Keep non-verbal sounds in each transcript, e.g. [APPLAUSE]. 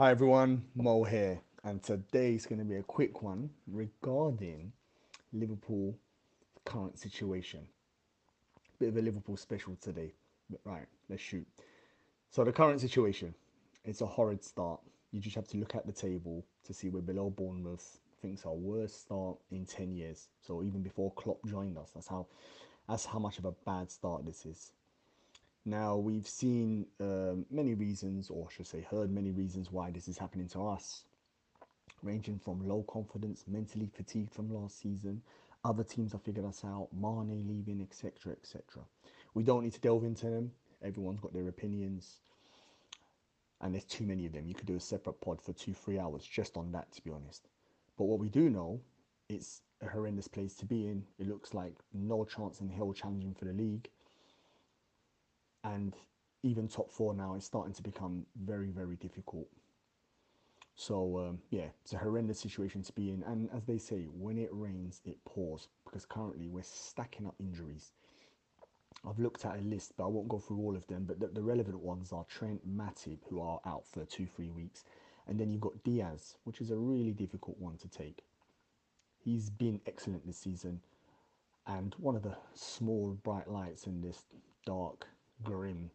Hi everyone, Mo here, and today is going to be a quick one regarding Liverpool current situation. Bit of a Liverpool special today, but right, let's shoot. So the current situation, it's a horrid start. You just have to look at the table to see we're below Bournemouth. I think it's our worst start in ten years. So even before Klopp joined us, that's how that's how much of a bad start this is. Now, we've seen um, many reasons, or I should say, heard many reasons why this is happening to us, ranging from low confidence, mentally fatigued from last season. Other teams have figured us out, Mane leaving, etc. etc. We don't need to delve into them. Everyone's got their opinions, and there's too many of them. You could do a separate pod for two, three hours just on that, to be honest. But what we do know, it's a horrendous place to be in. It looks like no chance in hell challenging for the league and even top four now is starting to become very, very difficult. So um, yeah, it's a horrendous situation to be in. And as they say, when it rains, it pours. Because currently we're stacking up injuries. I've looked at a list, but I won't go through all of them. But the, the relevant ones are Trent, Matip, who are out for two, three weeks, and then you've got Diaz, which is a really difficult one to take. He's been excellent this season, and one of the small bright lights in this dark grim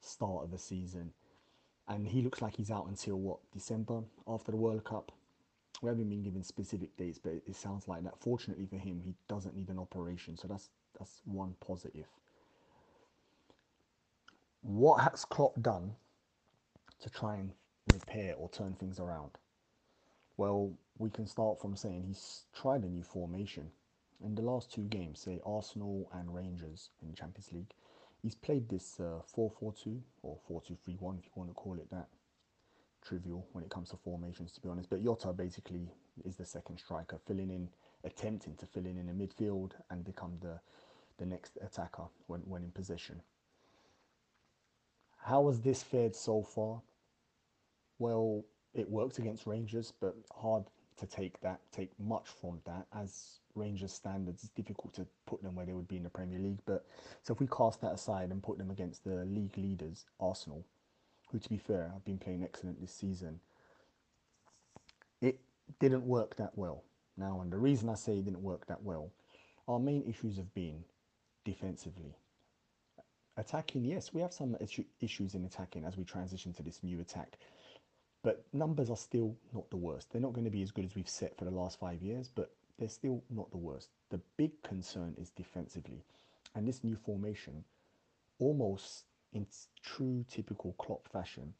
start of the season. And he looks like he's out until what, December after the World Cup? We haven't been given specific dates, but it sounds like that. Fortunately for him, he doesn't need an operation, so that's that's one positive. What has Klopp done to try and repair or turn things around? Well, we can start from saying he's tried a new formation. In the last two games, say Arsenal and Rangers in the Champions League, He's played this uh, 4-4-2 or 4-2-3-1 if you want to call it that. Trivial when it comes to formations, to be honest. But Jota basically is the second striker, filling in, attempting to fill in in the midfield and become the the next attacker when, when in possession. How has this fared so far? Well, it worked against Rangers, but hard to take that, take much from that, as Rangers standards, it's difficult to put them where they would be in the Premier League. But so if we cast that aside and put them against the league leaders, Arsenal, who to be fair have been playing excellent this season, it didn't work that well. Now, and the reason I say it didn't work that well, our main issues have been defensively. Attacking, yes, we have some issues in attacking as we transition to this new attack. But numbers are still not the worst. They're not going to be as good as we've set for the last five years, but they're still not the worst. The big concern is defensively. And this new formation, almost in true typical Klopp fashion,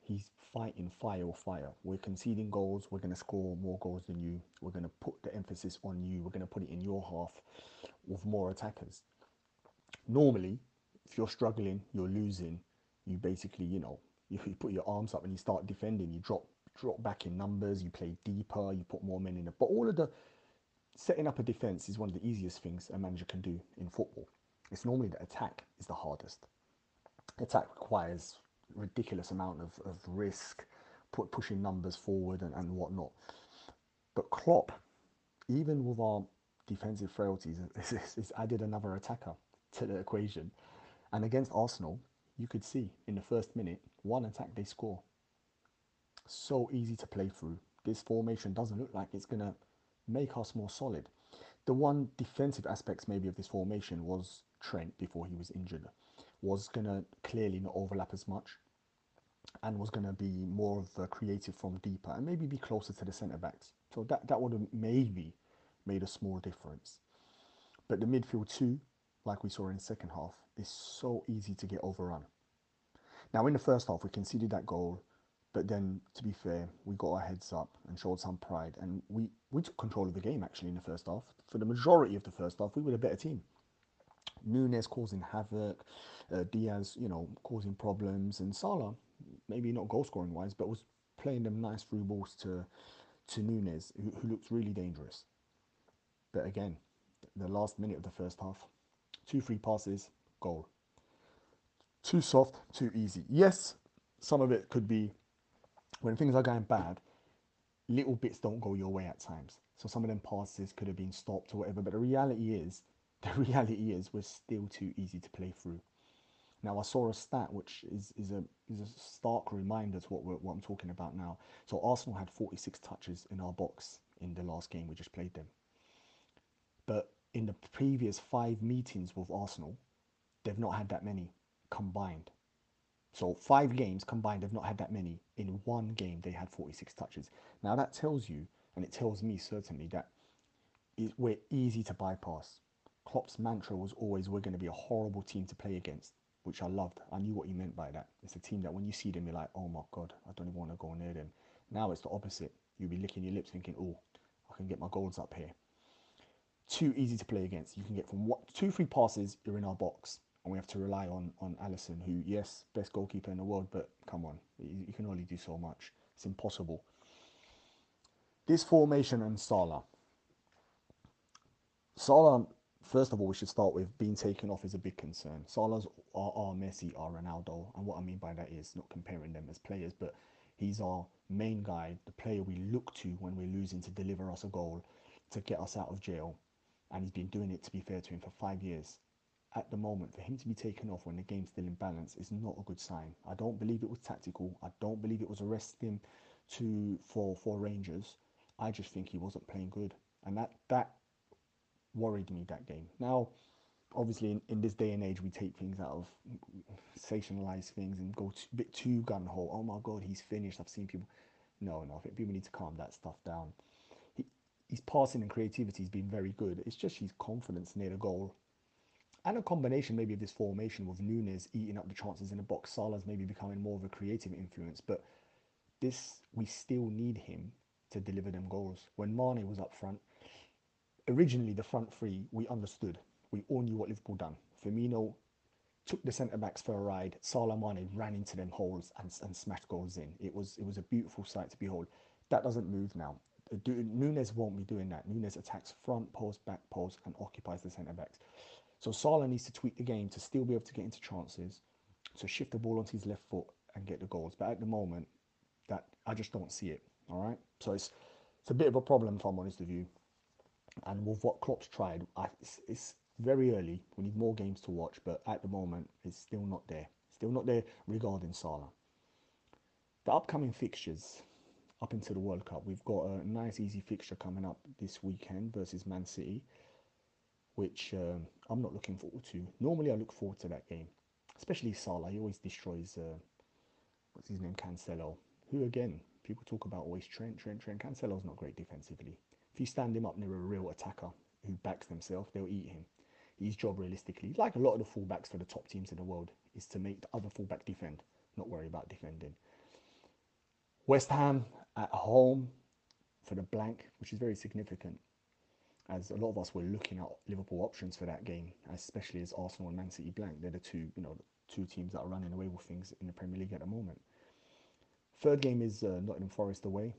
he's fighting fire or fire. We're conceding goals. We're going to score more goals than you. We're going to put the emphasis on you. We're going to put it in your half with more attackers. Normally, if you're struggling, you're losing, you basically, you know, you put your arms up and you start defending, you drop drop back in numbers, you play deeper, you put more men in it. But all of the setting up a defense is one of the easiest things a manager can do in football. It's normally the attack is the hardest. Attack requires ridiculous amount of, of risk, put, pushing numbers forward and, and whatnot. But Klopp, even with our defensive frailties, [LAUGHS] has added another attacker to the equation. And against Arsenal, you could see in the first minute, one attack they score. So easy to play through. This formation doesn't look like it's going to make us more solid. The one defensive aspects maybe of this formation was Trent before he was injured was going to clearly not overlap as much and was going to be more of a creative from deeper and maybe be closer to the centre backs. So that, that would have maybe made a small difference. But the midfield two, like we saw in the second half, is so easy to get overrun. Now in the first half we conceded that goal but then, to be fair, we got our heads up and showed some pride, and we, we took control of the game actually in the first half. For the majority of the first half, we were a better team. Nunez causing havoc, uh, Diaz, you know, causing problems, and Salah, maybe not goal scoring wise, but was playing them nice through balls to to Nunez, who, who looks really dangerous. But again, the last minute of the first half, two free passes, goal. Too soft, too easy. Yes, some of it could be when things are going bad, little bits don't go your way at times. So some of them passes could have been stopped or whatever. But the reality is, [LAUGHS] the reality is, we're still too easy to play through. Now I saw a stat which is, is a is a stark reminder to what we're, what I'm talking about now. So Arsenal had 46 touches in our box in the last game we just played them. But in the previous five meetings with Arsenal, they've not had that many combined. So five games combined, they've not had that many. In one game, they had 46 touches. Now that tells you, and it tells me certainly that we're easy to bypass. Klopp's mantra was always, we're going to be a horrible team to play against, which I loved. I knew what he meant by that. It's a team that when you see them, you're like, oh my God, I don't even want to go near them. Now it's the opposite. You'll be licking your lips thinking, oh, I can get my goals up here. Too easy to play against. You can get from what, two, three passes, you're in our box. And we have to rely on, on Alisson, who, yes, best goalkeeper in the world, but come on, you, you can only do so much. It's impossible. This formation and Salah. Salah, first of all, we should start with being taken off is a big concern. Salah's our, our Messi, our Ronaldo, and what I mean by that is not comparing them as players, but he's our main guy, the player we look to when we're losing to deliver us a goal, to get us out of jail, and he's been doing it. To be fair to him, for five years. At the moment, for him to be taken off when the game's still in balance is not a good sign. I don't believe it was tactical. I don't believe it was arresting to for for Rangers. I just think he wasn't playing good, and that that worried me that game. Now, obviously, in, in this day and age, we take things out of sensationalize things and go a bit too gun ho. Oh my God, he's finished. I've seen people. No, no, I think people need to calm that stuff down. His passing and creativity has been very good. It's just his confidence near the goal. And a combination maybe of this formation with Nunez eating up the chances in the box, Salah's maybe becoming more of a creative influence. But this, we still need him to deliver them goals. When Mane was up front, originally the front three, we understood. We all knew what Liverpool done. Firmino took the centre backs for a ride. Salah Mane ran into them holes and, and smashed goals in. It was it was a beautiful sight to behold. That doesn't move now. Nunez won't be doing that. Nunez attacks front post, back post, and occupies the centre backs. So Salah needs to tweak the game to still be able to get into chances, to shift the ball onto his left foot and get the goals. But at the moment, that I just don't see it. All right. So it's it's a bit of a problem if I'm honest with you. And with what Klopp's tried, I, it's, it's very early. We need more games to watch, but at the moment, it's still not there. Still not there regarding Salah. The upcoming fixtures up into the World Cup, we've got a nice, easy fixture coming up this weekend versus Man City, which um, I'm not looking forward to. Normally, I look forward to that game, especially Salah. He always destroys, uh, what's his name, Cancelo, who again, people talk about always Trent, Trent, Trent. Cancelo's not great defensively. If you stand him up near a real attacker who backs themselves, they'll eat him his job realistically, like a lot of the fullbacks for the top teams in the world, is to make the other fullback defend, not worry about defending. West Ham at home for the blank, which is very significant, as a lot of us were looking at Liverpool options for that game, especially as Arsenal and Man City blank. They're the two, you know, two teams that are running away with things in the Premier League at the moment. Third game is uh, Nottingham Forest away.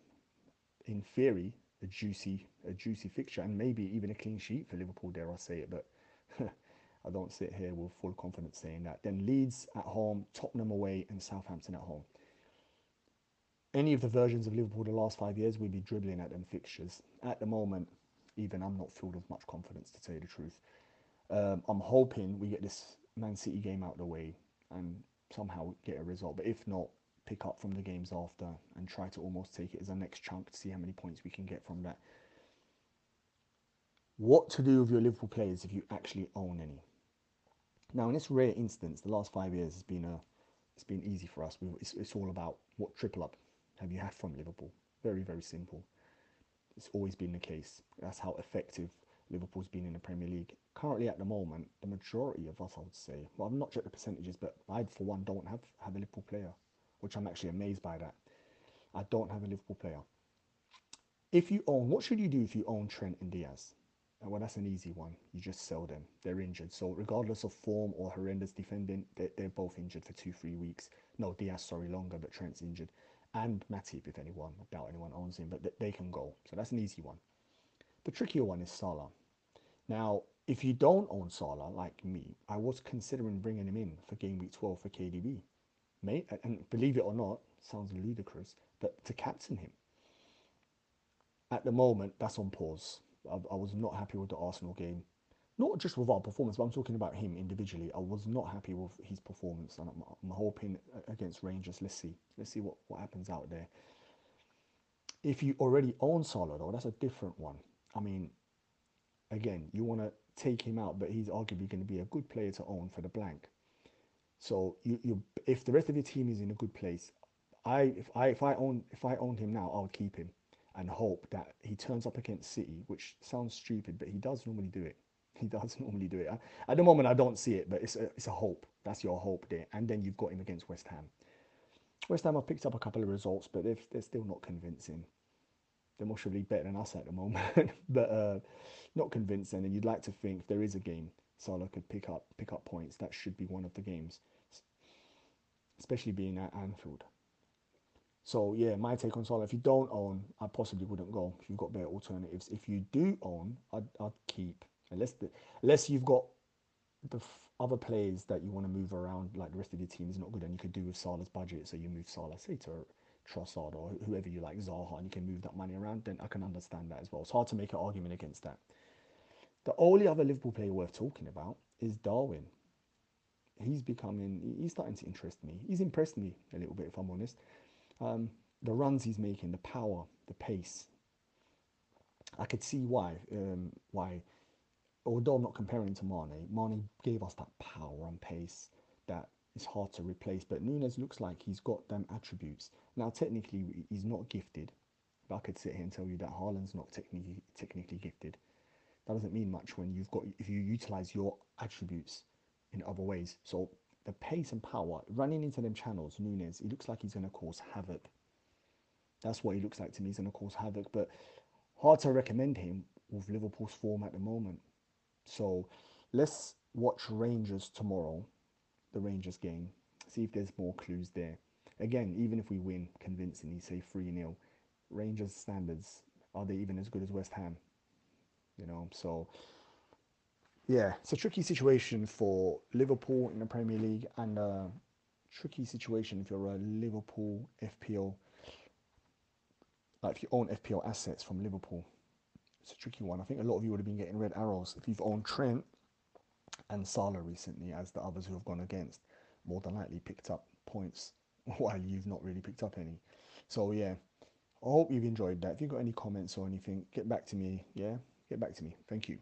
In theory, a juicy, a juicy fixture, and maybe even a clean sheet for Liverpool. Dare I say it? But [LAUGHS] I don't sit here with full confidence saying that. Then Leeds at home, Tottenham away, and Southampton at home. Any of the versions of Liverpool the last five years, we'd be dribbling at them fixtures. At the moment, even I'm not filled with much confidence to tell you the truth. Um, I'm hoping we get this Man City game out of the way and somehow get a result. But if not, pick up from the games after and try to almost take it as a next chunk to see how many points we can get from that what to do with your Liverpool players if you actually own any. Now, in this rare instance, the last five years has been a it's been easy for us. It's, it's all about what triple up have you had from Liverpool. Very very simple. It's always been the case. That's how effective Liverpool's been in the Premier League. Currently, at the moment, the majority of us, I would say, well, I've not checked the percentages, but I, for one, don't have have a Liverpool player, which I'm actually amazed by that. I don't have a Liverpool player. If you own, what should you do if you own Trent and Diaz? Uh, well, that's an easy one. You just sell them. They're injured. So regardless of form or horrendous defending, they're, they're both injured for two, three weeks. No, Diaz, sorry, longer, but Trent's injured. And Matip, if anyone, I doubt anyone owns him, but they, can go. So that's an easy one. The trickier one is Salah. Now, if you don't own Salah, like me, I was considering bringing him in for game week 12 for KDB. Mate, and believe it or not, sounds ludicrous, but to captain him. At the moment, that's on pause I, I was not happy with the Arsenal game. Not just with our performance, but I'm talking about him individually. I was not happy with his performance, and I'm, I'm hoping uh, against Rangers. Let's see, let's see what, what happens out there. If you already own Salah, though, that's a different one. I mean, again, you want to take him out, but he's arguably going to be a good player to own for the blank. So you, you, if the rest of your team is in a good place, I, if I, if I own, if I owned him now, I'll keep him and hope that he turns up against City, which sounds stupid, but he does normally do it. [LAUGHS] He does normally do it. At the moment, I don't see it, but it's a, it's a hope. That's your hope there. And then you've got him against West Ham. West Ham have picked up a couple of results, but they're, they're still not convincing. They're be better than us at the moment, [LAUGHS] but uh, not convincing. And you'd like to think if there is a game Salah could pick up pick up points. That should be one of the games, especially being at Anfield. So yeah, my take on Salah. If you don't own, I possibly wouldn't go. If you've got better alternatives, if you do own, I'd, I'd keep unless the, unless you've got the f- other players that you want to move around, like the rest of your team is not good, and you could do with Salah's budget. So you move Salah, say to Trossard or whoever you like, Zaha, and you can move that money around. Then I can understand that as well. It's hard to make an argument against that. The only other Liverpool player worth talking about is Darwin. He's becoming, he's starting to interest me. He's impressed me a little bit, if I'm honest. Um, the runs he's making, the power, the pace. I could see why, um, why although I'm not comparing to Mane, Mane gave us that power and pace that is hard to replace. But Nunez looks like he's got them attributes. Now, technically, he's not gifted, but I could sit here and tell you that Haaland's not technically technically gifted. That doesn't mean much when you've got if you utilize your attributes in other ways. So the pace and power running into them channels, Nunez, he looks like he's going to cause havoc. That's what he looks like to me. He's going to cause havoc, but hard to recommend him with Liverpool's form at the moment. So let's watch Rangers tomorrow, the Rangers game, see if there's more clues there. Again, even if we win convincingly, say 3 0, Rangers standards, are they even as good as West Ham? You know, so yeah, it's a tricky situation for Liverpool in the Premier League and a tricky situation if you're a Liverpool FPL, like if you own FPL assets from Liverpool it's a tricky one. I think a lot of you would have been getting red arrows if you've owned Trent and Salah recently, as the others who have gone against more than likely picked up points [LAUGHS] while you've not really picked up any. So yeah, I hope you've enjoyed that. If you've got any comments or anything, get back to me. Yeah, get back to me. Thank you.